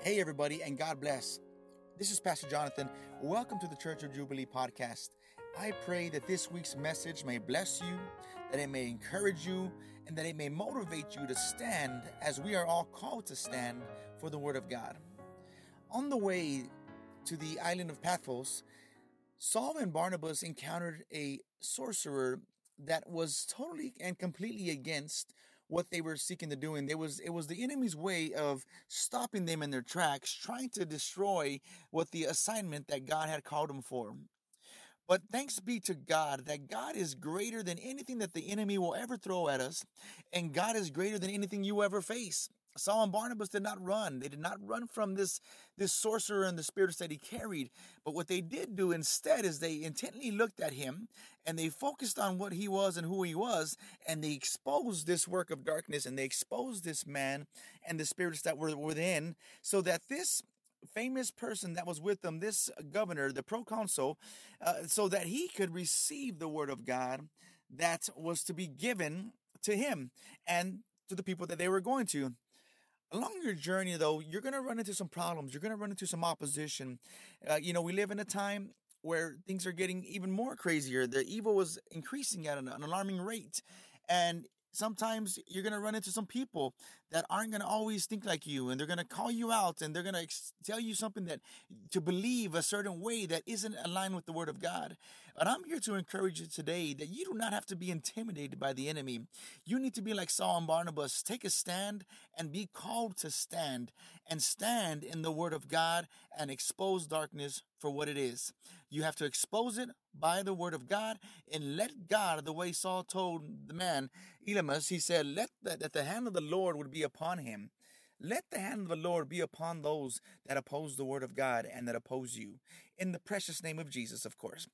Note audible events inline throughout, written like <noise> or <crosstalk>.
Hey, everybody, and God bless. This is Pastor Jonathan. Welcome to the Church of Jubilee podcast. I pray that this week's message may bless you, that it may encourage you, and that it may motivate you to stand as we are all called to stand for the Word of God. On the way to the island of Paphos, Saul and Barnabas encountered a sorcerer that was totally and completely against what they were seeking to do and it was it was the enemy's way of stopping them in their tracks trying to destroy what the assignment that God had called them for. But thanks be to God that God is greater than anything that the enemy will ever throw at us and God is greater than anything you ever face Saul and Barnabas did not run. They did not run from this, this sorcerer and the spirits that he carried. But what they did do instead is they intently looked at him and they focused on what he was and who he was. And they exposed this work of darkness and they exposed this man and the spirits that were within so that this famous person that was with them, this governor, the proconsul, uh, so that he could receive the word of God that was to be given to him and to the people that they were going to along your journey though you're going to run into some problems you're going to run into some opposition. Uh, you know we live in a time where things are getting even more crazier. The evil was increasing at an, an alarming rate. And sometimes you're going to run into some people that aren't going to always think like you and they're going to call you out and they're going to ex- tell you something that to believe a certain way that isn't aligned with the word of God. But I'm here to encourage you today that you do not have to be intimidated by the enemy. You need to be like Saul and Barnabas, take a stand and be called to stand and stand in the word of God and expose darkness for what it is. You have to expose it by the word of God and let God, the way Saul told the man, Elymas, he said, let the, that the hand of the Lord would be upon him. Let the hand of the Lord be upon those that oppose the word of God and that oppose you. In the precious name of Jesus, of course.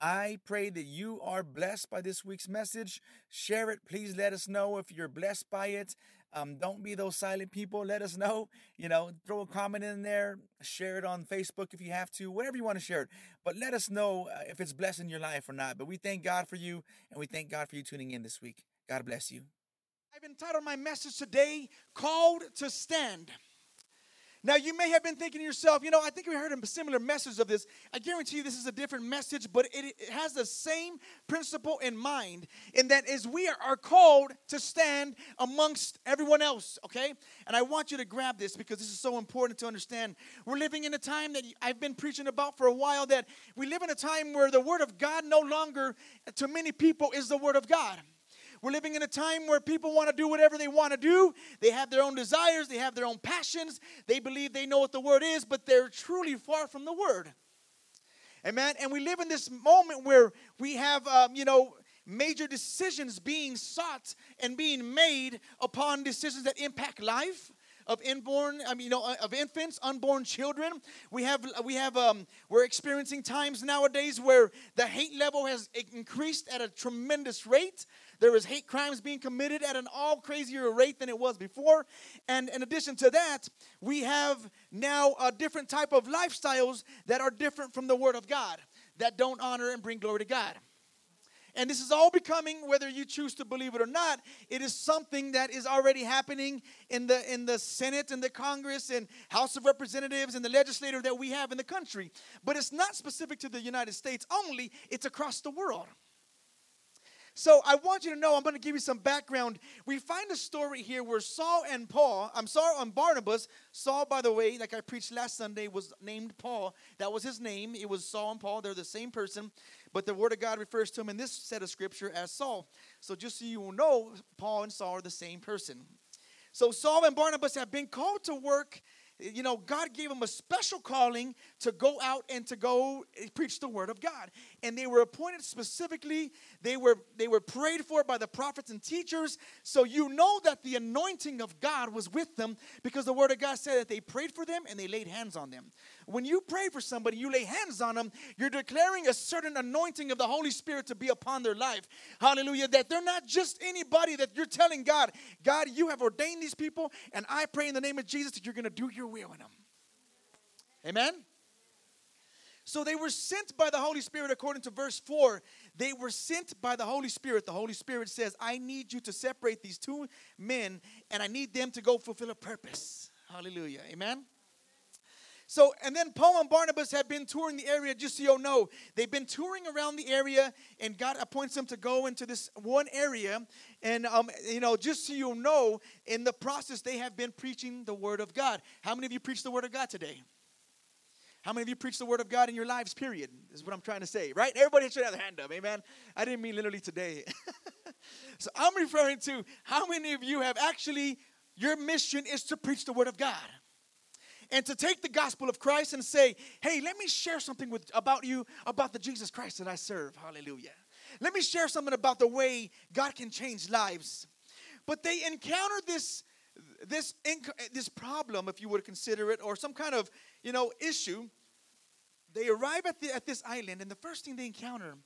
I pray that you are blessed by this week's message. Share it. Please let us know if you're blessed by it. Um, don't be those silent people. Let us know. You know, throw a comment in there. Share it on Facebook if you have to. Whatever you want to share it. But let us know uh, if it's blessing your life or not. But we thank God for you, and we thank God for you tuning in this week. God bless you. I've entitled my message today, Called to Stand. Now, you may have been thinking to yourself, you know, I think we heard a similar message of this. I guarantee you this is a different message, but it, it has the same principle in mind, in that is we are, are called to stand amongst everyone else, okay? And I want you to grab this because this is so important to understand. We're living in a time that I've been preaching about for a while that we live in a time where the Word of God no longer, to many people, is the Word of God. We're living in a time where people want to do whatever they want to do. They have their own desires, they have their own passions. They believe they know what the word is, but they're truly far from the word. Amen. And we live in this moment where we have, um, you know, major decisions being sought and being made upon decisions that impact life of inborn, I mean, you know, of infants, unborn children. We have, we have, um, we're experiencing times nowadays where the hate level has increased at a tremendous rate. There is hate crimes being committed at an all crazier rate than it was before. And in addition to that, we have now a different type of lifestyles that are different from the Word of God, that don't honor and bring glory to God. And this is all becoming, whether you choose to believe it or not, it is something that is already happening in the in the Senate and the Congress and House of Representatives and the legislature that we have in the country. But it's not specific to the United States only, it's across the world. So I want you to know, I'm going to give you some background. We find a story here where Saul and Paul, I'm sorry, on Barnabas, Saul, by the way, like I preached last Sunday, was named Paul. That was his name. It was Saul and Paul. They're the same person, but the Word of God refers to him in this set of scripture as Saul. So just so you will know, Paul and Saul are the same person. So Saul and Barnabas have been called to work you know, God gave them a special calling to go out and to go preach the word of God. And they were appointed specifically, they were they were prayed for by the prophets and teachers. So you know that the anointing of God was with them because the word of God said that they prayed for them and they laid hands on them. When you pray for somebody, you lay hands on them, you're declaring a certain anointing of the Holy Spirit to be upon their life. Hallelujah. That they're not just anybody that you're telling God, God, you have ordained these people, and I pray in the name of Jesus that you're to do your will in them. Amen? So they were sent by the Holy Spirit, according to verse 4. They were sent by the Holy Spirit. The Holy Spirit says, I need you to separate these two men, and I need them to go fulfill a purpose. Hallelujah. Amen? So, and then Paul and Barnabas have been touring the area, just so you know. They've been touring around the area, and God appoints them to go into this one area. And, um, you know, just so you know, in the process, they have been preaching the Word of God. How many of you preach the Word of God today? How many of you preach the Word of God in your lives, period? Is what I'm trying to say, right? Everybody should have their hand up, amen? I didn't mean literally today. <laughs> so I'm referring to how many of you have actually, your mission is to preach the Word of God and to take the gospel of Christ and say, hey, let me share something with, about you, about the Jesus Christ that I serve. Hallelujah. Let me share something about the way God can change lives. But they encounter this, this, this problem, if you would consider it, or some kind of, you know, issue. They arrive at, the, at this island, and the first thing they encounter,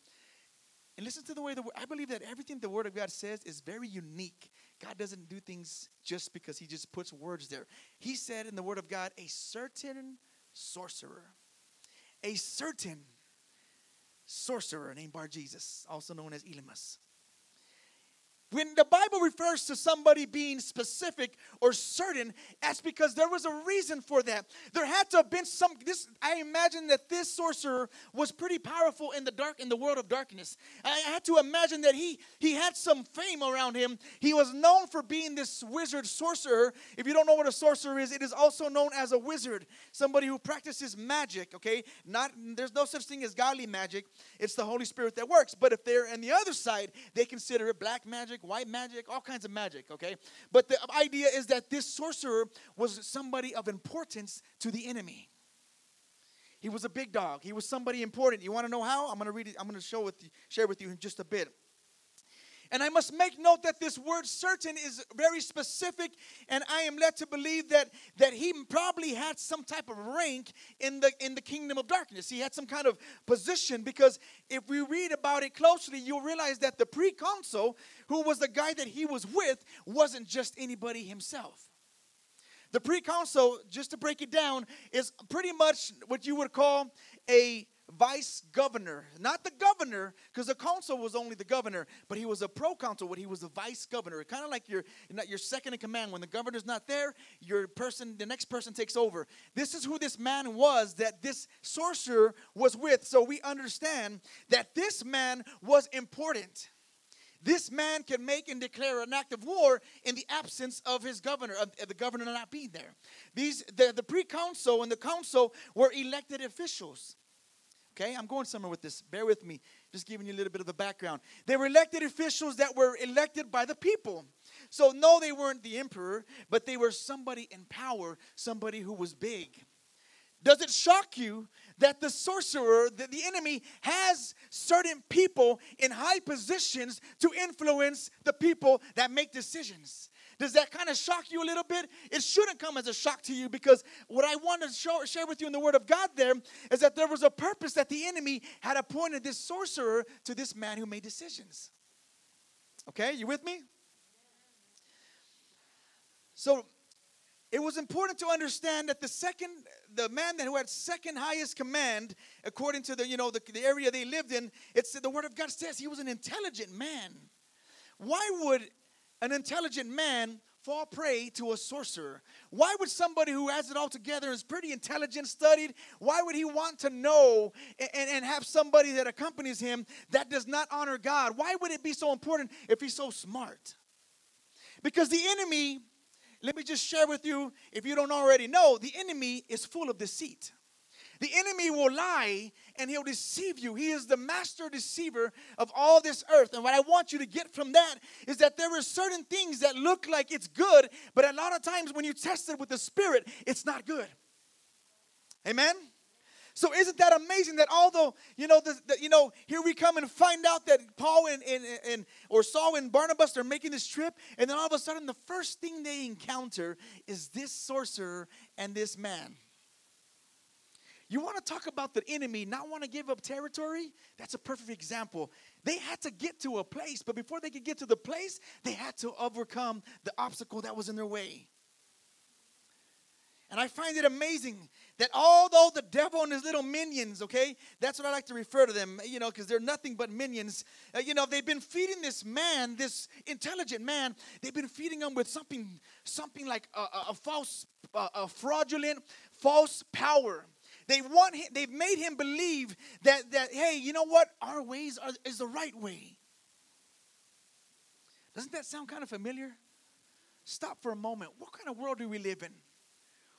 and listen to the way the I believe that everything the Word of God says is very unique God doesn't do things just because he just puts words there. He said in the word of God, a certain sorcerer, a certain sorcerer named Bar Jesus, also known as Elymas. When the Bible refers to somebody being specific or certain, that's because there was a reason for that. There had to have been some this I imagine that this sorcerer was pretty powerful in the dark in the world of darkness. I had to imagine that he he had some fame around him. He was known for being this wizard sorcerer. If you don't know what a sorcerer is, it is also known as a wizard, somebody who practices magic, okay? Not there's no such thing as godly magic. It's the Holy Spirit that works. But if they're on the other side, they consider it black magic white magic, all kinds of magic, okay? But the idea is that this sorcerer was somebody of importance to the enemy. He was a big dog. He was somebody important. You want to know how? I'm going to read it. I'm going to show with you, share with you in just a bit. And I must make note that this word certain is very specific, and I am led to believe that, that he probably had some type of rank in the in the kingdom of darkness. He had some kind of position because if we read about it closely, you'll realize that the pre-consul, who was the guy that he was with, wasn't just anybody himself. The pre-consul, just to break it down, is pretty much what you would call a vice governor. Not the governor, because the consul was only the governor, but he was a proconsul, but he was a vice governor. Kind of like your, your second in command. When the governor's not there, your person, the next person takes over. This is who this man was that this sorcerer was with. So we understand that this man was important. This man can make and declare an act of war in the absence of his governor, of the governor not being there. These the, the pre-consul and the consul were elected officials. Okay, I'm going somewhere with this. Bear with me. Just giving you a little bit of the background. They were elected officials that were elected by the people. So, no, they weren't the emperor, but they were somebody in power, somebody who was big. Does it shock you that the sorcerer, that the enemy, has certain people in high positions to influence the people that make decisions? Does that kind of shock you a little bit? It shouldn't come as a shock to you because what I want to show, share with you in the Word of God there is that there was a purpose that the enemy had appointed this sorcerer to this man who made decisions. Okay, you with me? So it was important to understand that the second the man that who had second highest command according to the you know the, the area they lived in it's the word of god says he was an intelligent man why would an intelligent man fall prey to a sorcerer? Why would somebody who has it all together is pretty intelligent, studied, why would he want to know and, and have somebody that accompanies him that does not honor God? Why would it be so important if he's so smart? Because the enemy, let me just share with you, if you don't already know, the enemy is full of deceit. The enemy will lie and he'll deceive you. He is the master deceiver of all this earth. And what I want you to get from that is that there are certain things that look like it's good, but a lot of times when you test it with the spirit, it's not good. Amen. So isn't that amazing that although you know the, the, you know here we come and find out that Paul and, and, and or Saul and Barnabas are making this trip, and then all of a sudden the first thing they encounter is this sorcerer and this man. You want to talk about the enemy not want to give up territory? That's a perfect example. They had to get to a place, but before they could get to the place, they had to overcome the obstacle that was in their way. And I find it amazing that although the devil and his little minions, okay, that's what I like to refer to them, you know, because they're nothing but minions. Uh, you know, they've been feeding this man, this intelligent man, they've been feeding him with something, something like a, a, a false, a, a fraudulent, false power. They want him, they've made him believe that that hey, you know what? Our ways are is the right way. Doesn't that sound kind of familiar? Stop for a moment. What kind of world do we live in?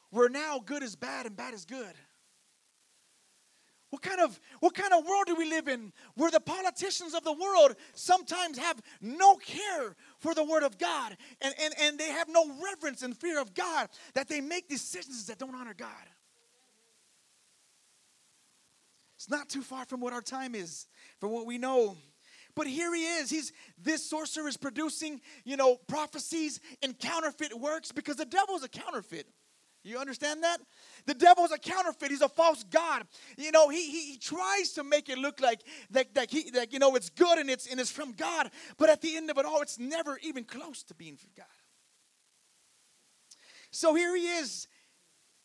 Where now good is bad and bad is good. What kind of what kind of world do we live in where the politicians of the world sometimes have no care for the word of God and, and, and they have no reverence and fear of God that they make decisions that don't honor God? It's not too far from what our time is, from what we know. But here he is. He's this sorcerer is producing, you know, prophecies and counterfeit works because the devil is a counterfeit. You understand that? The devil's a counterfeit. He's a false god. You know, he, he, he tries to make it look like that, that he that you know it's good and it's and it's from God, but at the end of it all, it's never even close to being from God. So here he is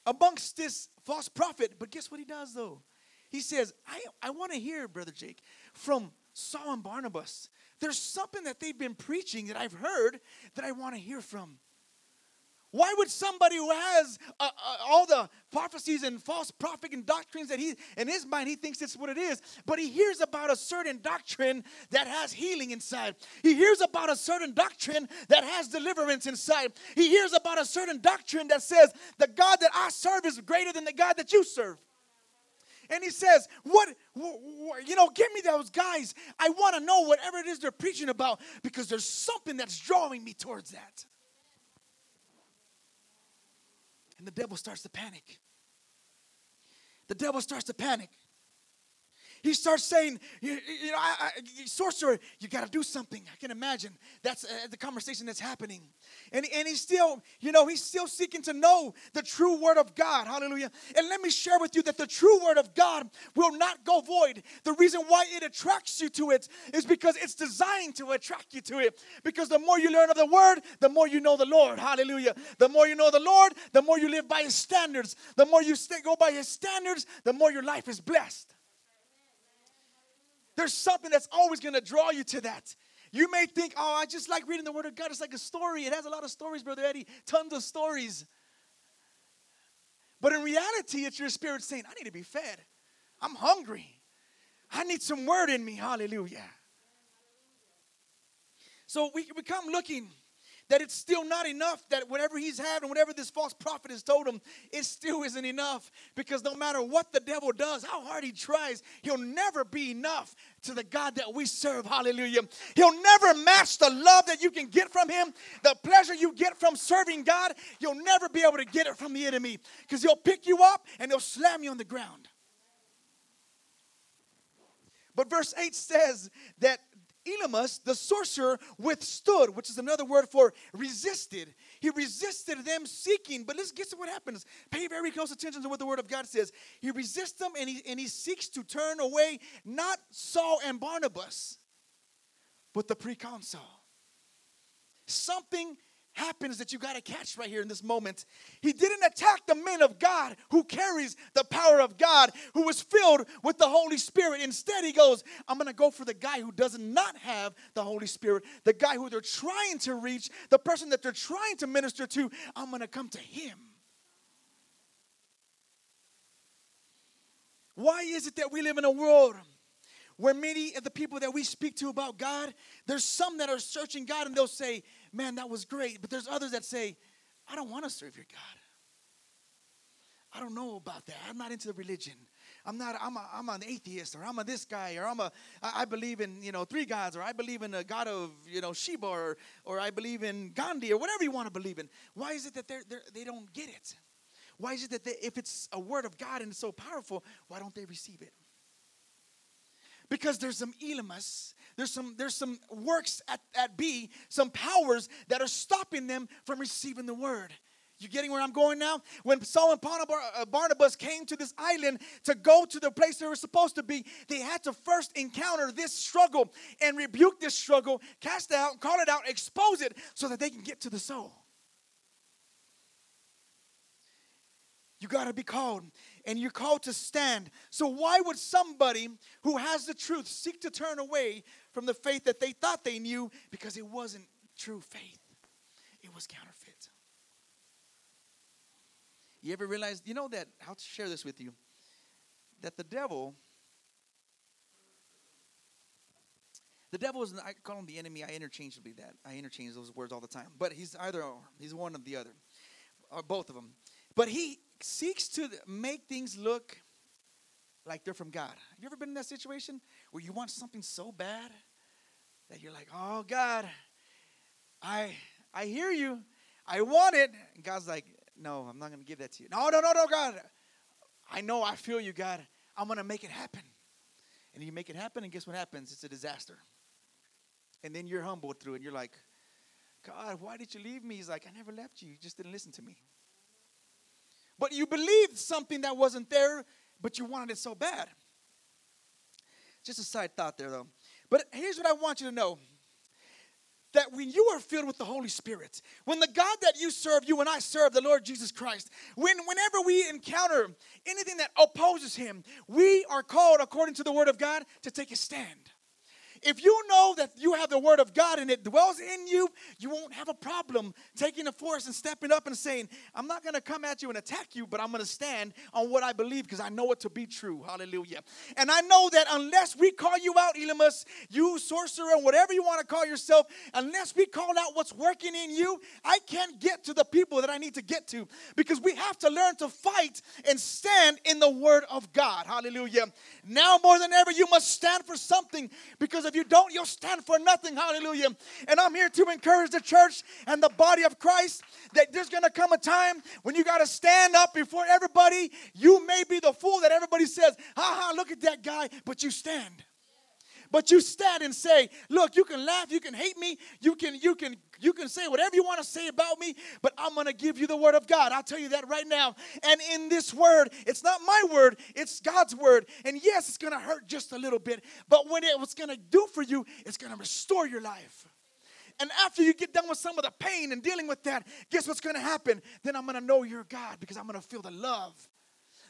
amongst this false prophet. But guess what he does though? He says, I, I want to hear, Brother Jake, from Saul and Barnabas. There's something that they've been preaching that I've heard that I want to hear from. Why would somebody who has uh, uh, all the prophecies and false prophet and doctrines that he, in his mind, he thinks it's what it is, but he hears about a certain doctrine that has healing inside. He hears about a certain doctrine that has deliverance inside. He hears about a certain doctrine that says, the God that I serve is greater than the God that you serve. And he says, what, you know, give me those guys. I want to know whatever it is they're preaching about because there's something that's drawing me towards that. And the devil starts to panic. The devil starts to panic. He starts saying, you, you know, I, I, sorcerer, you got to do something. I can imagine that's uh, the conversation that's happening. And, and he's still, you know, he's still seeking to know the true word of God. Hallelujah. And let me share with you that the true word of God will not go void. The reason why it attracts you to it is because it's designed to attract you to it. Because the more you learn of the word, the more you know the Lord. Hallelujah. The more you know the Lord, the more you live by his standards. The more you stay, go by his standards, the more your life is blessed. There's something that's always going to draw you to that. You may think, oh, I just like reading the Word of God. It's like a story. It has a lot of stories, Brother Eddie, tons of stories. But in reality, it's your spirit saying, I need to be fed. I'm hungry. I need some word in me. Hallelujah. So we, we come looking that it's still not enough, that whatever he's had and whatever this false prophet has told him, it still isn't enough. Because no matter what the devil does, how hard he tries, he'll never be enough to the God that we serve. Hallelujah. He'll never match the love that you can get from him, the pleasure you get from serving God. You'll never be able to get it from the enemy because he'll pick you up and he'll slam you on the ground. But verse 8 says that Elymas, the sorcerer, withstood, which is another word for resisted. He resisted them seeking. But let's get to what happens. Pay very close attention to what the word of God says. He resists them and he, and he seeks to turn away not Saul and Barnabas, but the proconsul. Something happens that you got to catch right here in this moment. He didn't attack the men of God who carries the power of God, who was filled with the Holy Spirit. Instead, he goes, I'm going to go for the guy who does not have the Holy Spirit, the guy who they're trying to reach, the person that they're trying to minister to. I'm going to come to him. Why is it that we live in a world where many of the people that we speak to about God, there's some that are searching God and they'll say, Man, that was great. But there's others that say, I don't want to serve your God. I don't know about that. I'm not into the religion. I'm not, I'm, a, I'm an atheist or I'm a this guy or I'm a, I believe in, you know, three gods or I believe in a God of, you know, Shiva or, or I believe in Gandhi or whatever you want to believe in. Why is it that they're, they're, they don't get it? Why is it that they, if it's a word of God and it's so powerful, why don't they receive it? Because there's some elymas, there's some there's some works at, at B, some powers that are stopping them from receiving the word. You getting where I'm going now? When Saul and uh, Barnabas came to this island to go to the place they were supposed to be, they had to first encounter this struggle and rebuke this struggle, cast it out, call it out, expose it so that they can get to the soul. You got to be called, and you're called to stand. So, why would somebody who has the truth seek to turn away from the faith that they thought they knew because it wasn't true faith? It was counterfeit. You ever realize, you know, that, I'll share this with you, that the devil, the devil is, I call him the enemy, I interchangeably that. I interchange those words all the time. But he's either or, he's one of the other, or both of them. But he seeks to make things look like they're from God. Have you ever been in that situation where you want something so bad that you're like, oh God, I I hear you. I want it. And God's like, no, I'm not going to give that to you. No, no, no, no, God. I know, I feel you, God. I'm going to make it happen. And you make it happen, and guess what happens? It's a disaster. And then you're humbled through it. And you're like, God, why did you leave me? He's like, I never left you. You just didn't listen to me. But you believed something that wasn't there, but you wanted it so bad. Just a side thought there, though. But here's what I want you to know that when you are filled with the Holy Spirit, when the God that you serve, you and I serve, the Lord Jesus Christ, when whenever we encounter anything that opposes him, we are called according to the word of God to take a stand. If you know that you have the word of God and it dwells in you, you won't have a problem taking the force and stepping up and saying, I'm not going to come at you and attack you, but I'm going to stand on what I believe because I know it to be true. Hallelujah. And I know that unless we call you out, Elymas, you sorcerer, and whatever you want to call yourself, unless we call out what's working in you, I can't get to the people that I need to get to because we have to learn to fight and stand in the word of God. Hallelujah. Now more than ever, you must stand for something because if you don't, you'll stand for nothing. Hallelujah. And I'm here to encourage the church and the body of Christ that there's going to come a time when you got to stand up before everybody. You may be the fool that everybody says, ha ha, look at that guy, but you stand but you stand and say look you can laugh you can hate me you can you can you can say whatever you want to say about me but i'm to give you the word of god. I'll tell you that right now. And in this word it's not my word it's god's word. And yes it's to hurt just a little bit but what it's going to do for you it's to restore your life. And after you get done with some of the pain and dealing with that guess what's to happen? Then i'm to know you're god because i'm to feel the love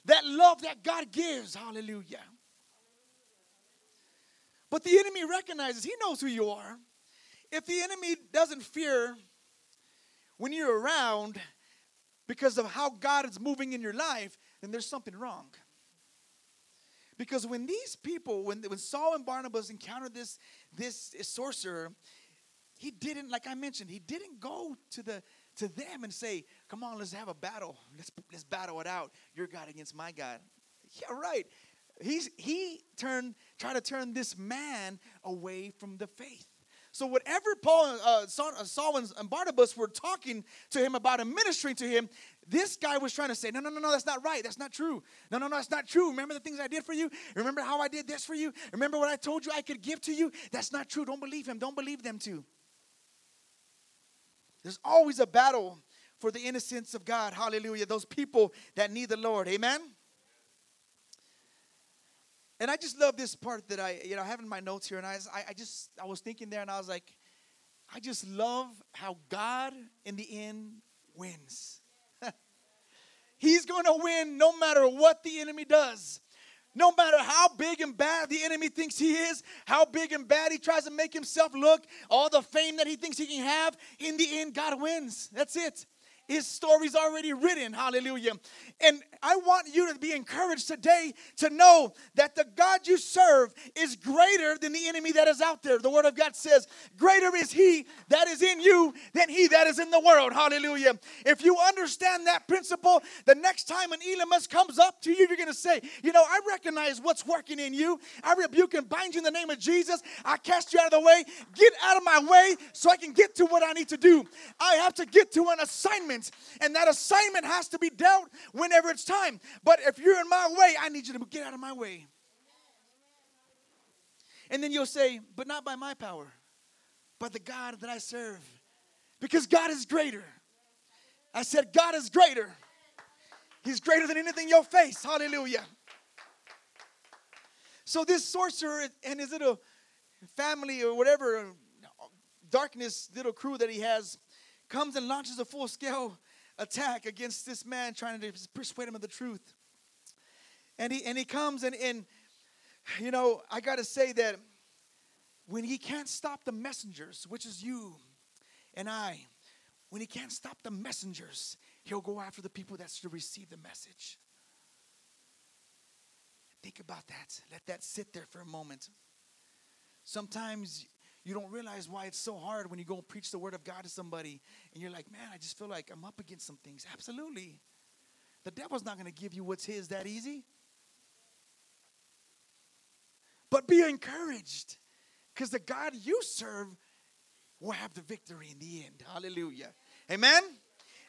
that love that god gives. Hallelujah but the enemy recognizes, he knows who you are. If the enemy doesn't fear when you're around because of how God is moving in your life, then there's something wrong. Because when these people, when, when Saul and Barnabas encountered this, this sorcerer, he didn't, like I mentioned, he didn't go to the to them and say, Come on, let's have a battle. Let's let's battle it out. Your God against my God. Yeah, right. He's, he turned, tried to turn this man away from the faith. So whatever Paul, uh, Saul, uh, and Barnabas were talking to him about and ministering to him, this guy was trying to say, no, no, no, no, that's not right. That's not true. No, no, no, that's not true. Remember the things I did for you? Remember how I did this for you? Remember what I told you I could give to you? That's not true. Don't believe him. Don't believe them too. There's always a battle for the innocence of God. Hallelujah. Those people that need the Lord. Amen. And I just love this part that I, you know, I have in my notes here, and I, I just, I was thinking there, and I was like, I just love how God in the end wins. <laughs> He's going to win no matter what the enemy does. No matter how big and bad the enemy thinks he is, how big and bad he tries to make himself look, all the fame that he thinks he can have, in the end, God wins. That's it. His story's already written. Hallelujah. And I want you to be encouraged today to know that the God you serve is greater than the enemy that is out there. The Word of God says, Greater is He that is in you than He that is in the world. Hallelujah. If you understand that principle, the next time an Elymas comes up to you, you're going to say, You know, I recognize what's working in you. I rebuke and bind you in the name of Jesus. I cast you out of the way. Get out of my way so I can get to what I need to do. I have to get to an assignment, and that assignment has to be dealt whenever it's time. But if you're in my way, I need you to get out of my way. And then you'll say, But not by my power, but the God that I serve. Because God is greater. I said, God is greater. He's greater than anything you'll face. Hallelujah. So, this sorcerer and his little family or whatever darkness little crew that he has comes and launches a full scale attack against this man trying to persuade him of the truth. And he and he comes and and you know, I got to say that when he can't stop the messengers, which is you and I, when he can't stop the messengers, he'll go after the people that should receive the message. Think about that. Let that sit there for a moment. Sometimes you don't realize why it's so hard when you go preach the word of God to somebody and you're like, man, I just feel like I'm up against some things. Absolutely. The devil's not going to give you what's his that easy. But be encouraged because the God you serve will have the victory in the end. Hallelujah. Amen.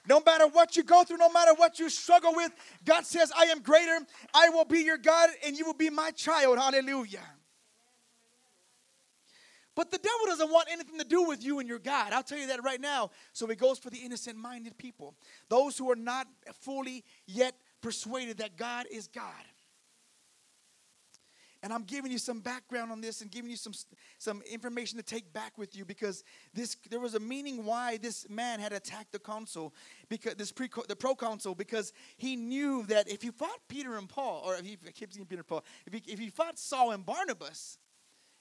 No matter what you go through, no matter what you struggle with, God says, I am greater. I will be your God and you will be my child. Hallelujah. But the devil doesn't want anything to do with you and your God. I'll tell you that right now. So he goes for the innocent minded people, those who are not fully yet persuaded that God is God. And I'm giving you some background on this and giving you some, some information to take back with you because this there was a meaning why this man had attacked the consul, because this pre the proconsul, because he knew that if he fought Peter and Paul, or if he I keep Peter and Paul, if he, if he fought Saul and Barnabas,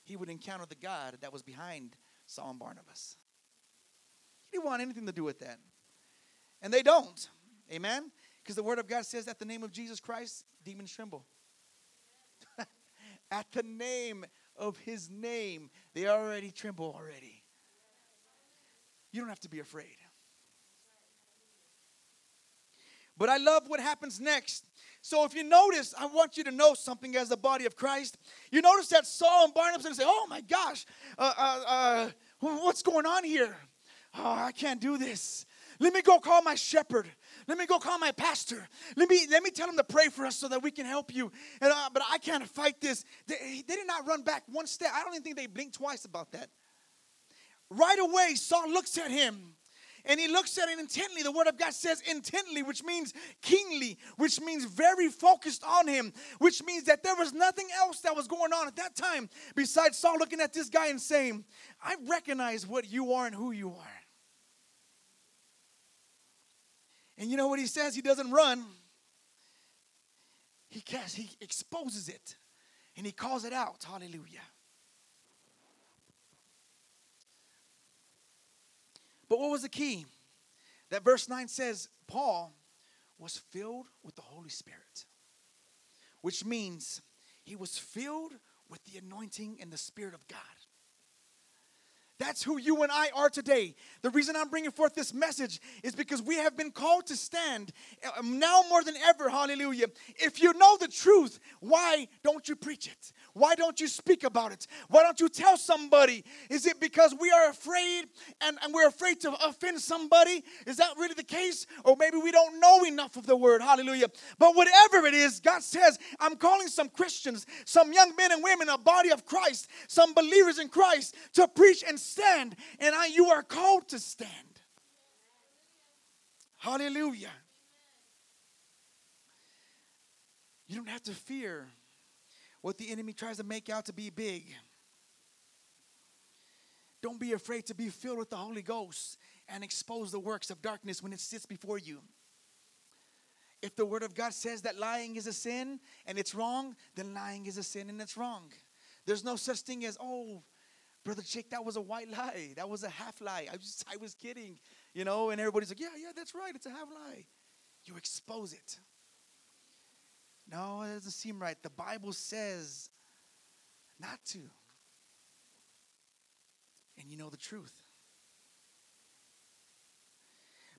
he would encounter the God that was behind Saul and Barnabas. He didn't want anything to do with that. And they don't. Amen? Because the word of God says that the name of Jesus Christ, demons tremble. <laughs> At the name of his name, they already tremble already. You don't have to be afraid. But I love what happens next. So if you notice, I want you to know something as the body of Christ. You notice that Saul and Barnabas and say, "Oh my gosh, uh, uh, uh, what's going on here? Oh, I can't do this. Let me go call my shepherd. Let me go call my pastor. Let me let me tell him to pray for us so that we can help you. And, uh, but I can't fight this. They, they did not run back one step. I don't even think they blinked twice about that. Right away, Saul looks at him and he looks at it intently. The word of God says intently, which means keenly, which means very focused on him, which means that there was nothing else that was going on at that time besides Saul looking at this guy and saying, I recognize what you are and who you are. And you know what he says? He doesn't run. He casts, he exposes it and he calls it out. Hallelujah. But what was the key? That verse 9 says Paul was filled with the Holy Spirit, which means he was filled with the anointing and the Spirit of God. That's who you and I are today. The reason I'm bringing forth this message is because we have been called to stand uh, now more than ever. Hallelujah. If you know the truth, why don't you preach it? Why don't you speak about it? Why don't you tell somebody? Is it because we are afraid and, and we're afraid to offend somebody? Is that really the case? Or maybe we don't know enough of the word. Hallelujah. But whatever it is, God says, I'm calling some Christians, some young men and women, a body of Christ, some believers in Christ to preach and stand. And I, you are called to stand. Hallelujah. You don't have to fear what the enemy tries to make out to be big. Don't be afraid to be filled with the Holy Ghost and expose the works of darkness when it sits before you. If the Word of God says that lying is a sin and it's wrong, then lying is a sin and it's wrong. There's no such thing as, oh, Brother Jake, that was a white lie. That was a half lie. I was, I was kidding, you know, and everybody's like, yeah, yeah, that's right. It's a half lie. You expose it. No, it doesn't seem right. The Bible says not to. And you know the truth.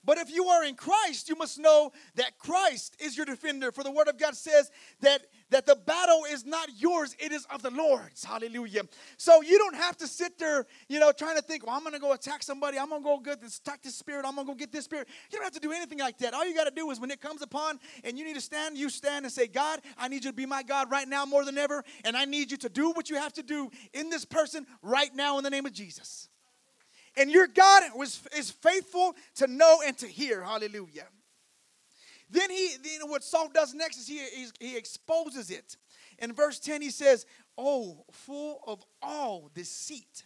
But if you are in Christ, you must know that Christ is your defender. For the word of God says that, that the battle is not yours, it is of the Lord's. Hallelujah. So you don't have to sit there, you know, trying to think, well, I'm to go attack somebody. I'm to go get this, attack this spirit. I'm to go get this spirit. You don't have to do anything like that. All you got to do is when it comes upon and you need to stand, you stand and say, God, I need you to be my God right now more than ever. And I need you to do what you have to do in this person right now in the name of Jesus. And your God was, is faithful to know and to hear. Hallelujah. Then he, know, what Saul does next is he, he exposes it. In verse 10, he says, Oh, full of all deceit.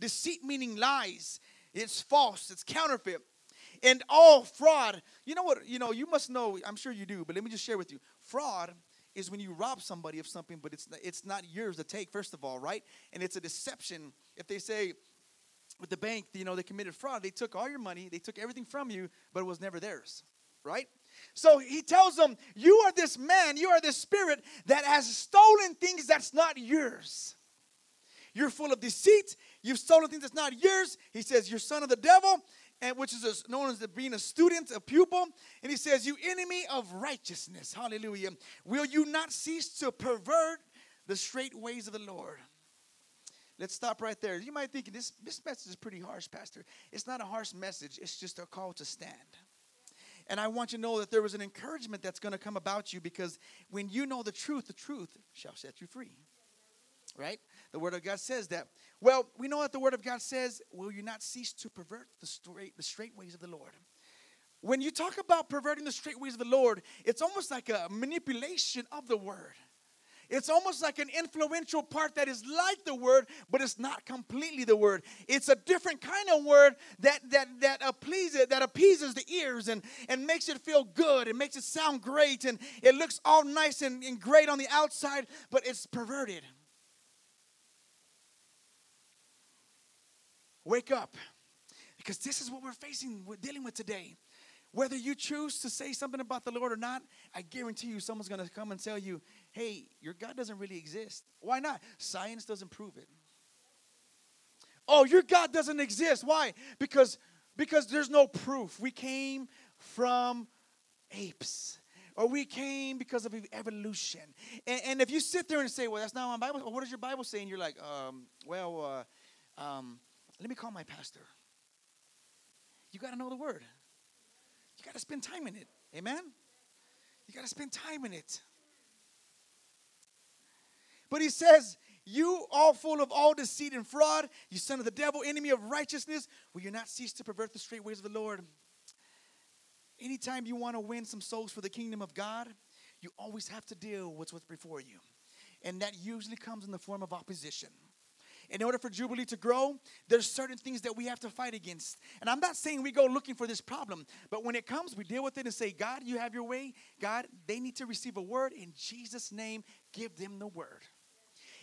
Deceit meaning lies, it's false, it's counterfeit. And all fraud. You know what? You know, you must know, I'm sure you do, but let me just share with you. Fraud is when you rob somebody of something, but it's it's not yours to take, first of all, right? And it's a deception. If they say with the bank, you know, they committed fraud, they took all your money, they took everything from you, but it was never theirs, right? So he tells them, You are this man, you are this spirit that has stolen things that's not yours. You're full of deceit. You've stolen things that's not yours. He says, You're son of the devil, and which is a, known as being a student, a pupil. And he says, You enemy of righteousness. Hallelujah. Will you not cease to pervert the straight ways of the Lord? Let's stop right there. You might think this, this message is pretty harsh, Pastor. It's not a harsh message, it's just a call to stand. And I want you to know that there was an encouragement that's going to come about you because when you know the truth, the truth shall set you free. Right? The Word of God says that. Well, we know that the Word of God says, Will you not cease to pervert the straight, the straight ways of the Lord? When you talk about perverting the straight ways of the Lord, it's almost like a manipulation of the Word. It's almost like an influential part that is like the word, but it's not completely the word. It's a different kind of word that that that appeases that appeases the ears and and makes it feel good. It makes it sound great and it looks all nice and, and great on the outside, but it's perverted. Wake up. Because this is what we're facing, we're dealing with today. Whether you choose to say something about the Lord or not, I guarantee you someone's going to come and tell you, hey, your God doesn't really exist. Why not? Science doesn't prove it. Oh, your God doesn't exist. Why? Because because there's no proof. We came from apes. Or we came because of evolution. And, and if you sit there and say, well, that's not my Bible, what does your Bible say? And you're like, um, well, uh, um, let me call my pastor. You got to know the word. You got to spend time in it. Amen? You got to spend time in it. But he says, You all full of all deceit and fraud, you son of the devil, enemy of righteousness, will you not cease to pervert the straight ways of the Lord? Anytime you want to win some souls for the kingdom of God, you always have to deal with what's before you. And that usually comes in the form of opposition in order for Jubilee to grow, there's certain things that we have to fight against. And I'm not saying we go looking for this problem, but when it comes, we deal with it and say, God, you have your way. God, they need to receive a word. In Jesus' name, give them the word.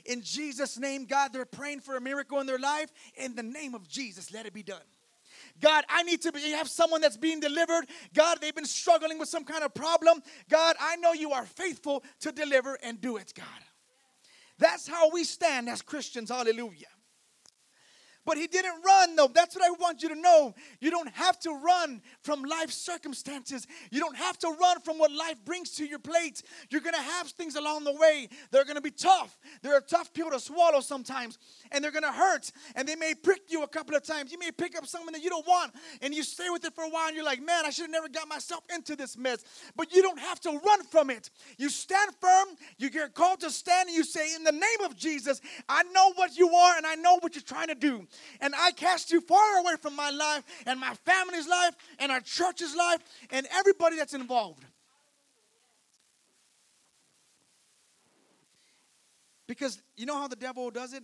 In Jesus' name, God, they're praying for a miracle in their life. In the name of Jesus, let it be done. God, I need to be, have someone that's being delivered. God, they've been struggling with some kind of problem. God, I know you are faithful to deliver and do it, God. That's how we stand as Christians. Hallelujah. But he didn't run, though. That's what I want you to know. You don't have to run from life circumstances. You don't have to run from what life brings to your plate. You're going to have things along the way. They're going to be tough. They're tough people to swallow sometimes, and they're going to hurt, and they may prick you a couple of times. You may pick up something that you don't want, and you stay with it for a while, and you're like, man, I should have never got myself into this mess. But you don't have to run from it. You stand firm. You get called to stand, and you say, in the name of Jesus, I know what you are, and I know what you're trying to do and I cast you far away from my life and my family's life and our church's life and everybody that's involved. Because you know how the devil does it?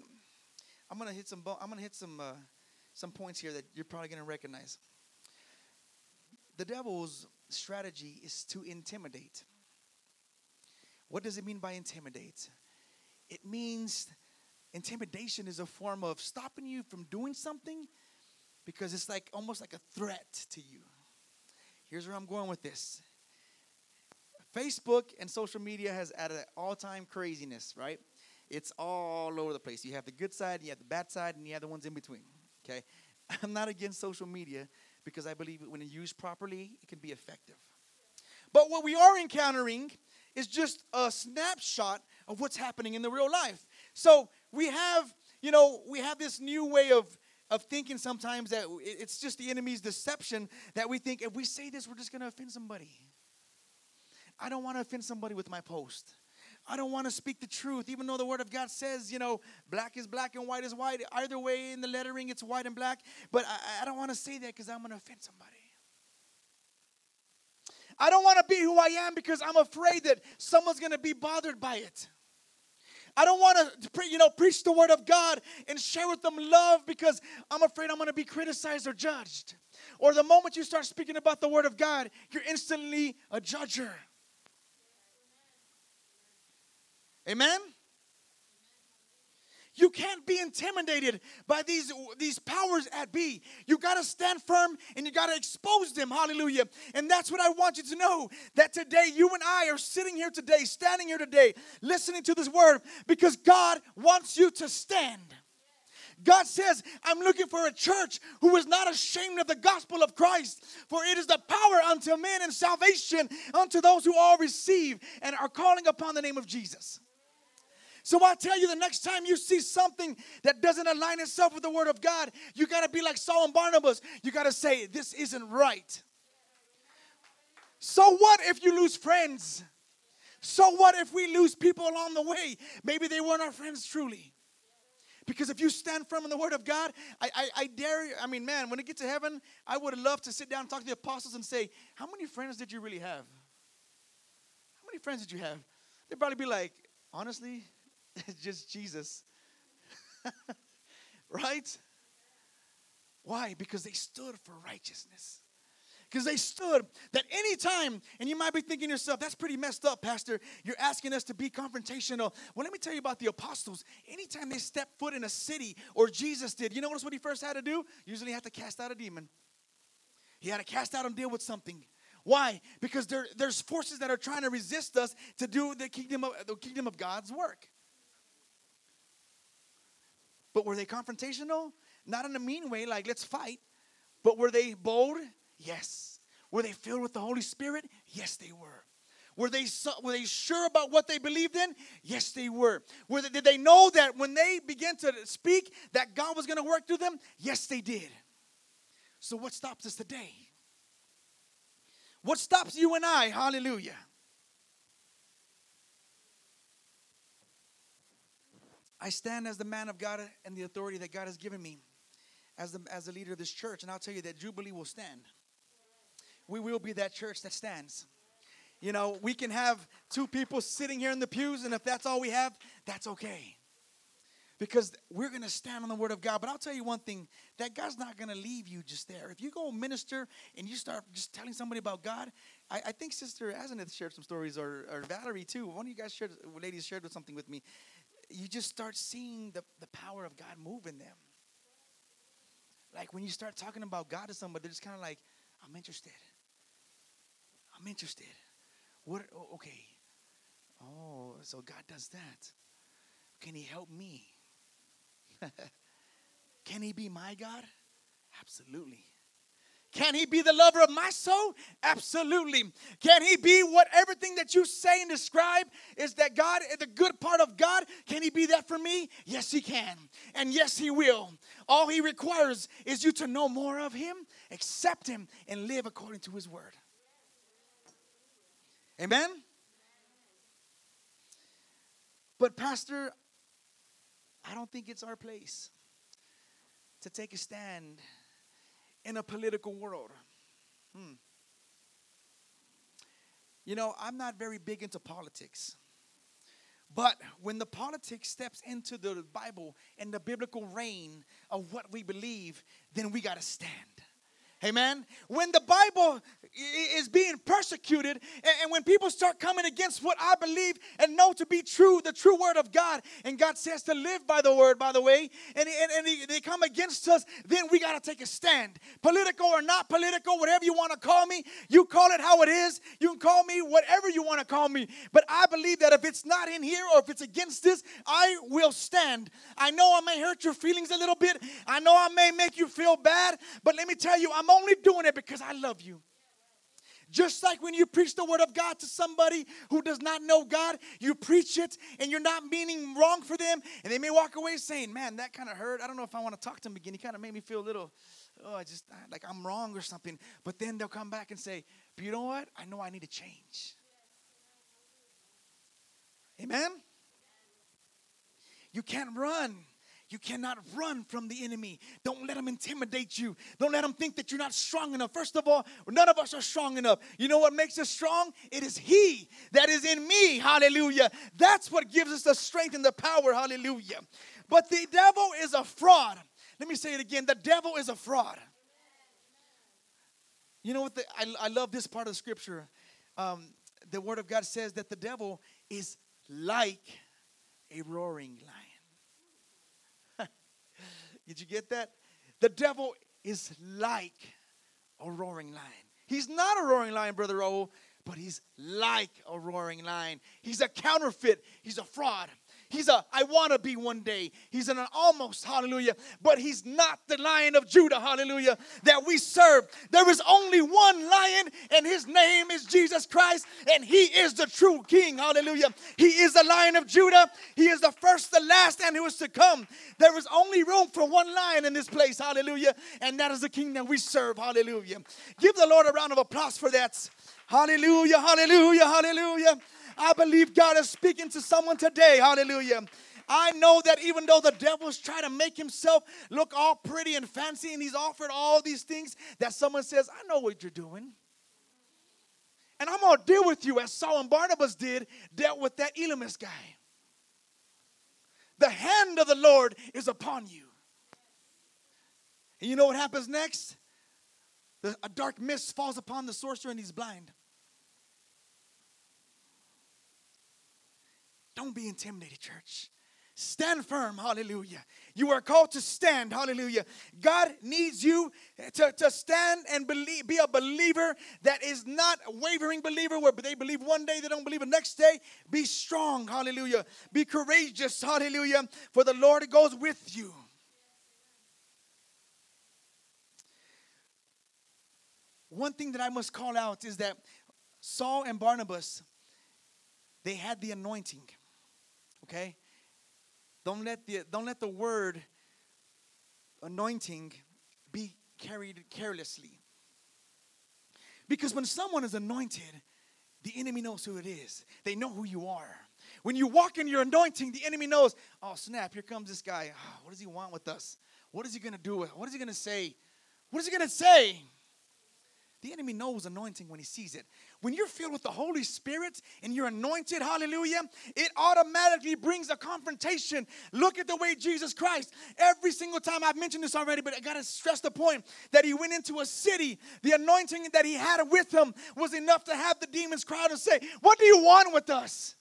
I'm gonna hit some. I'm gonna hit some uh, some points here that you're probably gonna recognize. The devil's strategy is to intimidate. What does it mean by intimidate? It means Intimidation is a form of stopping you from doing something because it's like almost like a threat to you. Here's where I'm going with this. Facebook and social media has added all-time craziness, right? It's all over the place. You have the good side, you have the bad side, and you have the ones in between. Okay? <laughs> I'm not against social media because I believe when used properly, it can be effective. But what we are encountering is just a snapshot of what's happening in the real life. So we have, you know, we have this new way of of thinking sometimes that it's just the enemy's deception that we think if we say this, we're just going to offend somebody. I don't want to offend somebody with my post. I don't want to speak the truth, even though the Word of God says, you know, black is black and white is white. Either way, in the lettering, it's white and black. But I, I don't want to say that because I'm going to offend somebody. I don't want to be who I am because I'm afraid that someone's going to be bothered by it. I don't want to, you know, preach the word of God and share with them love because I'm afraid I'm going to be criticized or judged. Or the moment you start speaking about the word of God, you're instantly a judger. Amen? You can't be intimidated by these, these powers at be. You got to stand firm and you got to expose them. Hallelujah. And that's what I want you to know that today you and I are sitting here today, standing here today, listening to this word because God wants you to stand. God says, I'm looking for a church who is not ashamed of the gospel of Christ, for it is the power unto men and salvation unto those who all receive and are calling upon the name of Jesus. So I tell you, the next time you see something that doesn't align itself with the Word of God, you got to be like Saul and Barnabas. You got to say, This isn't right. So what if you lose friends? So what if we lose people along the way? Maybe they weren't our friends truly. Because if you stand firm in the Word of God, I, I, I dare you. I mean, man, when it gets to heaven, I would love to sit down and talk to the apostles and say, How many friends did you really have? How many friends did you have? They'd probably be like, Honestly, <laughs> just Jesus. <laughs> right? Why? Because they stood for righteousness. Because they stood that anytime, and you might be thinking yourself, that's pretty messed up, Pastor. You're asking us to be confrontational. Well, let me tell you about the apostles. Anytime they stepped foot in a city, or Jesus did, you know what he first had to do? Usually had to cast out a demon. He had to cast out and deal with something. Why? Because there, there's forces that are trying to resist us to do the kingdom of the kingdom of God's work. But were they confrontational? Not in a mean way, like let's fight. But were they bold? Yes. Were they filled with the Holy Spirit? Yes, they were. Were they, were they sure about what they believed in? Yes, they were. were they, did they know that when they began to speak that God was going to work through them? Yes, they did. So what stops us today? What stops you and I? Hallelujah. I stand as the man of God and the authority that God has given me as the, as the leader of this church. And I'll tell you that Jubilee will stand. We will be that church that stands. You know, we can have two people sitting here in the pews, and if that's all we have, that's okay. Because we're going to stand on the word of God. But I'll tell you one thing that God's not going to leave you just there. If you go minister and you start just telling somebody about God, I, I think Sister Azenith shared some stories, or, or Valerie too. One of you guys shared, ladies shared something with me you just start seeing the, the power of God moving them. Like when you start talking about God to somebody, they're just kind of like, I'm interested. I'm interested. What? Okay. Oh, so God does that. Can He help me? <laughs> Can He be my God? Absolutely. Can he be the lover of my soul? Absolutely. Can he be what everything that you say and describe is that God, the good part of God? Can he be that for me? Yes, he can. And yes, he will. All he requires is you to know more of him, accept him, and live according to his word. Amen? But, Pastor, I don't think it's our place to take a stand in a political world. Hmm. You know, I'm not very big into politics. But when the politics steps into the Bible and the biblical reign of what we believe, then we got to stand. Amen. When the Bible is being persecuted, and when people start coming against what I believe and know to be true, the true word of God, and God says to live by the word, by the way, and, and, and they come against us, then we got to take a stand. Political or not political, whatever you want to call me, you call it how it is. You can call me whatever you want to call me. But I believe that if it's not in here or if it's against this, I will stand. I know I may hurt your feelings a little bit. I know I may make you feel bad, but let me tell you, I'm I'm only doing it because I love you. Just like when you preach the word of God to somebody who does not know God, you preach it and you're not meaning wrong for them, and they may walk away saying, Man, that kind of hurt. I don't know if I want to talk to him again. He kind of made me feel a little, oh, I just like I'm wrong or something. But then they'll come back and say, But you know what? I know I need to change. Amen? You can't run. You cannot run from the enemy. Don't let him intimidate you. Don't let him think that you're not strong enough. First of all, none of us are strong enough. You know what makes us strong? It is He that is in me. Hallelujah. That's what gives us the strength and the power. Hallelujah. But the devil is a fraud. Let me say it again the devil is a fraud. You know what? The, I, I love this part of scripture. Um, the word of God says that the devil is like a roaring lion. Did you get that? The devil is like a roaring lion. He's not a roaring lion, Brother Raul, but he's like a roaring lion. He's a counterfeit, he's a fraud. He's a I want to be one day. He's an almost, hallelujah. But he's not the lion of Judah, hallelujah, that we serve. There is only one lion, and his name is Jesus Christ, and he is the true king, hallelujah. He is the lion of Judah. He is the first, the last, and who is to come. There is only room for one lion in this place, hallelujah, and that is the king that we serve, hallelujah. Give the Lord a round of applause for that. Hallelujah, hallelujah, hallelujah. I believe God is speaking to someone today. Hallelujah. I know that even though the devil's trying to make himself look all pretty and fancy and he's offered all these things, that someone says, I know what you're doing. And I'm going to deal with you as Saul and Barnabas did, dealt with that Elymas guy. The hand of the Lord is upon you. And you know what happens next? The, a dark mist falls upon the sorcerer and he's blind. Don't be intimidated, church. Stand firm, hallelujah. You are called to stand, hallelujah. God needs you to, to stand and believe, be a believer that is not a wavering believer where they believe one day, they don't believe the next day. Be strong, hallelujah. Be courageous, hallelujah, for the Lord goes with you. One thing that I must call out is that Saul and Barnabas, they had the anointing. Okay? Don't let the don't let the word anointing be carried carelessly. Because when someone is anointed, the enemy knows who it is. They know who you are. When you walk in your anointing, the enemy knows, oh snap, here comes this guy. Oh, what does he want with us? What is he gonna do? What is he gonna say? What is he gonna say? The enemy knows anointing when he sees it. When you're filled with the Holy Spirit and you're anointed, hallelujah, it automatically brings a confrontation. Look at the way Jesus Christ, every single time I've mentioned this already, but I gotta stress the point that he went into a city, the anointing that he had with him was enough to have the demons cry out and say, What do you want with us?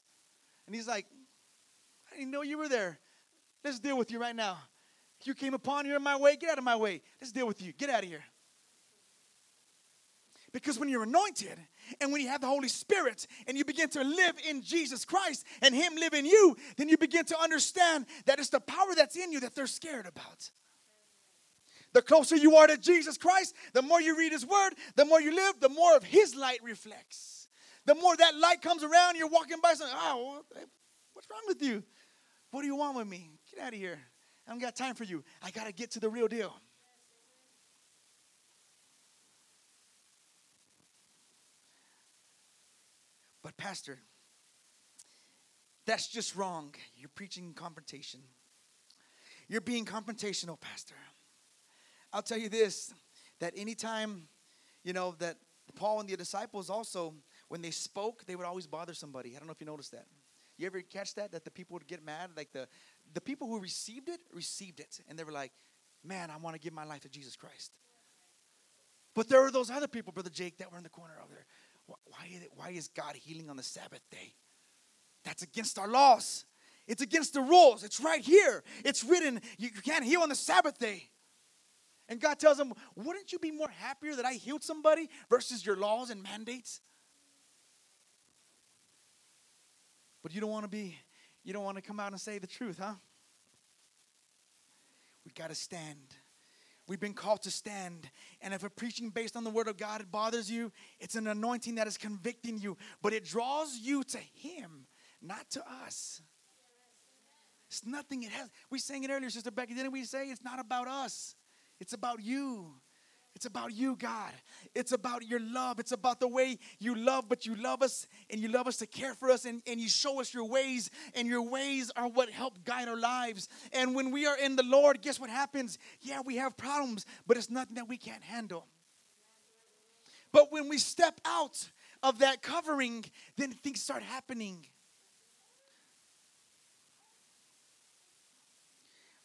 And he's like, I didn't know you were there. Let's deal with you right now. You came upon, you're in my way, get out of my way. Let's deal with you. Get out of here. Because when you're anointed and when you have the Holy Spirit and you begin to live in Jesus Christ and Him live in you, then you begin to understand that it's the power that's in you that they're scared about. The closer you are to Jesus Christ, the more you read His Word, the more you live, the more of His light reflects. The more that light comes around, you're walking by saying, Oh, what's wrong with you? What do you want with me? Get out of here. I don't got time for you. I got to get to the real deal. But, Pastor, that's just wrong. You're preaching confrontation. You're being confrontational, Pastor. I'll tell you this that anytime, you know, that Paul and the disciples also, when they spoke, they would always bother somebody. I don't know if you noticed that. You ever catch that? That the people would get mad? Like the, the people who received it, received it. And they were like, man, I want to give my life to Jesus Christ. But there were those other people, Brother Jake, that were in the corner over there. Why, why is God healing on the Sabbath day? That's against our laws. It's against the rules. It's right here. It's written. You can't heal on the Sabbath day. And God tells them, Wouldn't you be more happier that I healed somebody versus your laws and mandates? But you don't want to be, you don't want to come out and say the truth, huh? We've got to stand. We've been called to stand. And if a preaching based on the word of God it bothers you, it's an anointing that is convicting you, but it draws you to Him, not to us. It's nothing, it has. We sang it earlier, Sister Becky, didn't we say? It's not about us, it's about you. It's about you, God. It's about your love. It's about the way you love, but you love us and you love us to care for us and, and you show us your ways, and your ways are what help guide our lives. And when we are in the Lord, guess what happens? Yeah, we have problems, but it's nothing that we can't handle. But when we step out of that covering, then things start happening.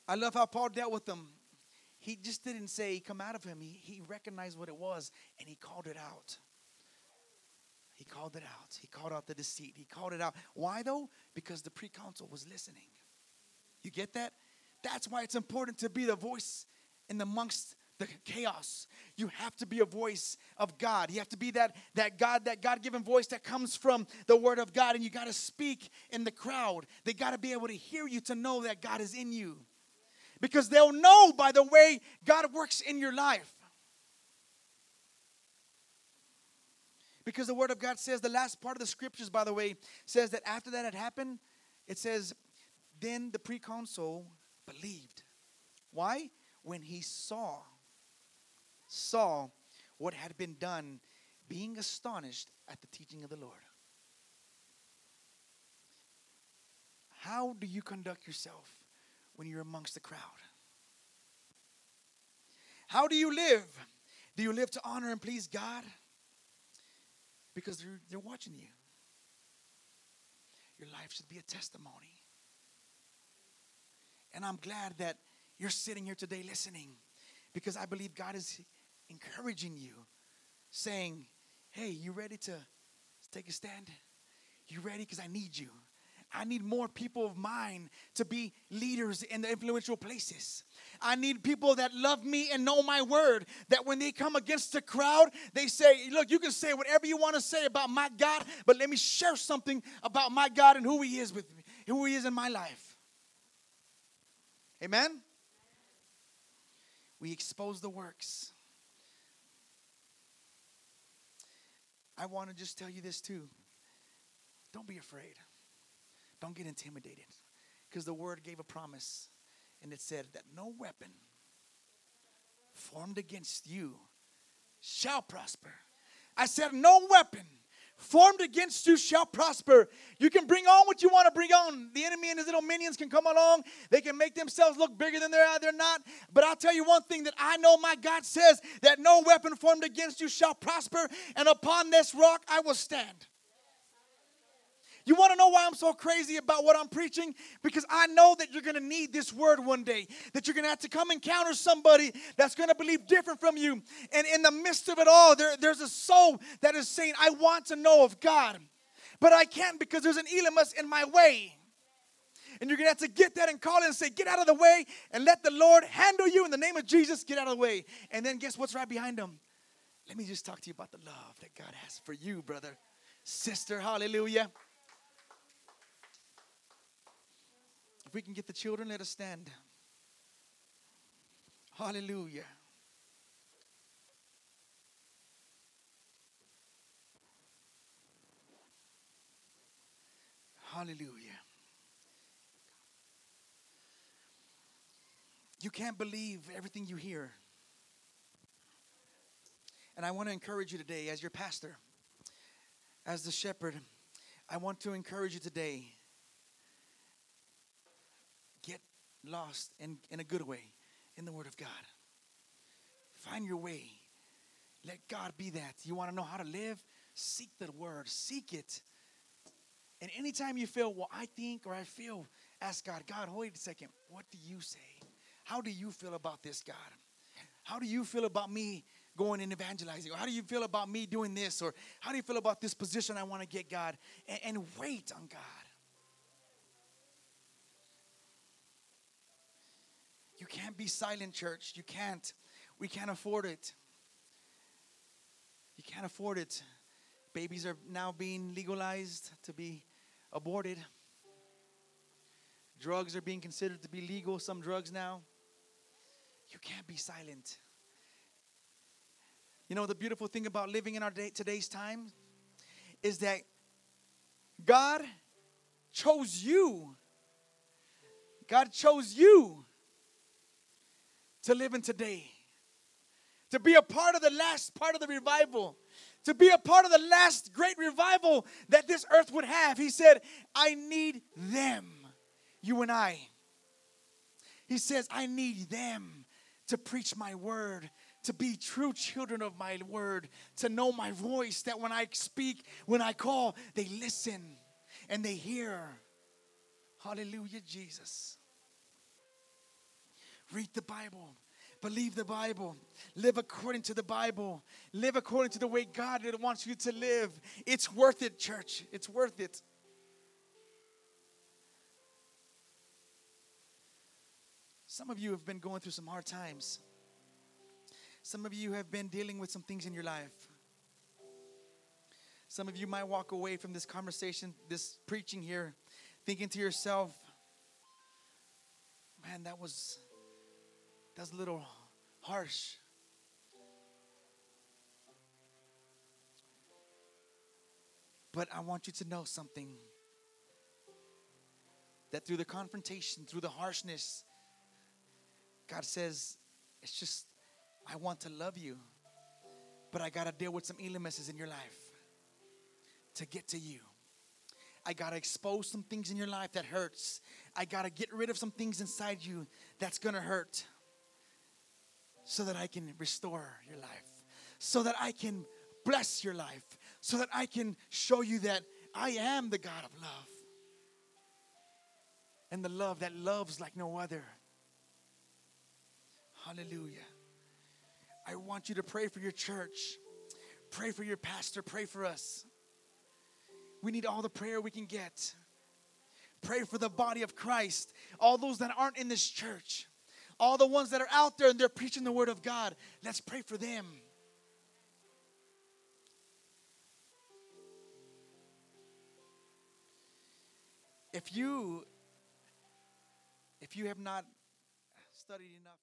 I love how Paul dealt with them he just didn't say come out of him. He, he recognized what it was and he called it out. He called it out. He called out the deceit. He called it out. Why though? Because the pre-council was listening. You get that? That's why it's important to be the voice in amongst the chaos. You have to be a voice of God. You have to be that, that God, that God-given voice that comes from the word of God, and you got to speak in the crowd. They got to be able to hear you to know that God is in you because they'll know by the way God works in your life. Because the Word of God says, the last part of the scriptures, by the way, says that after that had happened, it says, then the preconsul believed. Why? When he saw, saw what had been done, being astonished at the teaching of the Lord. How do you conduct yourself? When you're amongst the crowd? How do you live? Do you live to honor and please God? Because they're, they're watching you. Your life should be a testimony. And I'm glad that you're sitting here today listening because I believe God is encouraging you, saying, Hey, you ready to take a stand? You ready? Because I need you. I need more people of mine to be leaders in the influential places. I need people that love me and know my word. That when they come against the crowd, they say, Look, you can say whatever you want to say about my God, but let me share something about my God and who He is with me, who He is in my life. Amen? We expose the works. I want to just tell you this too. Don't be afraid. Don't get intimidated because the word gave a promise and it said that no weapon formed against you shall prosper. I said, No weapon formed against you shall prosper. You can bring on what you want to bring on. The enemy and his little minions can come along. They can make themselves look bigger than they're they're not. But I'll tell you one thing that I know my God says that no weapon formed against you shall prosper, and upon this rock I will stand. You want to know why I'm so crazy about what I'm preaching? Because I know that you're going to need this word one day. That you're going to have to come encounter somebody that's going to believe different from you. And in the midst of it all, there, there's a soul that is saying, I want to know of God. But I can't because there's an Elymas in my way. And you're going to have to get that and call it and say, Get out of the way and let the Lord handle you in the name of Jesus. Get out of the way. And then guess what's right behind them? Let me just talk to you about the love that God has for you, brother, sister. Hallelujah. If we can get the children, let us stand. Hallelujah. Hallelujah. You can't believe everything you hear. And I want to encourage you today, as your pastor, as the shepherd, I want to encourage you today lost in, in a good way in the Word of God. Find your way. Let God be that. You want to know how to live? Seek the Word, seek it. And anytime you feel, well, I think or I feel, ask God, God, wait a second, what do you say? How do you feel about this, God? How do you feel about me going and evangelizing? Or how do you feel about me doing this? Or how do you feel about this position I want to get, God? And, and wait on God. You can't be silent, church. You can't. We can't afford it. You can't afford it. Babies are now being legalized to be aborted. Drugs are being considered to be legal, some drugs now. You can't be silent. You know, the beautiful thing about living in our day, today's time is that God chose you. God chose you to live in today, to be a part of the last part of the revival, to be a part of the last great revival that this earth would have. He said, I need them, you and I. He says, I need them to preach my word, to be true children of my word, to know my voice, that when I speak, when I call, they listen and they hear. Hallelujah, Jesus. Read the Bible. Believe the Bible. Live according to the Bible. Live according to the way God wants you to live. It's worth it, church. It's worth it. Some of you have been going through some hard times. Some of you have been dealing with some things in your life. Some of you might walk away from this conversation, this preaching here, thinking to yourself, man, that was that's a little harsh. But I want you to know something that through the confrontation, through the harshness, God says, it's just, I want to love you, but I got to deal with some illnesses in your life to get to you. I got to expose some things in your life that hurts. I got to get rid of some things inside you that's going to hurt so that I can restore your life, so that I can bless your life, so that I can show you that I am the God of love. And the love that loves like no other. Hallelujah. I want you to pray for your church, pray for your pastor, pray for us. We need all the prayer we can get. Pray for the body of Christ, all those that aren't in this church all the ones that are out there and they're preaching the word of God. Let's pray for them. If you if you have not studied enough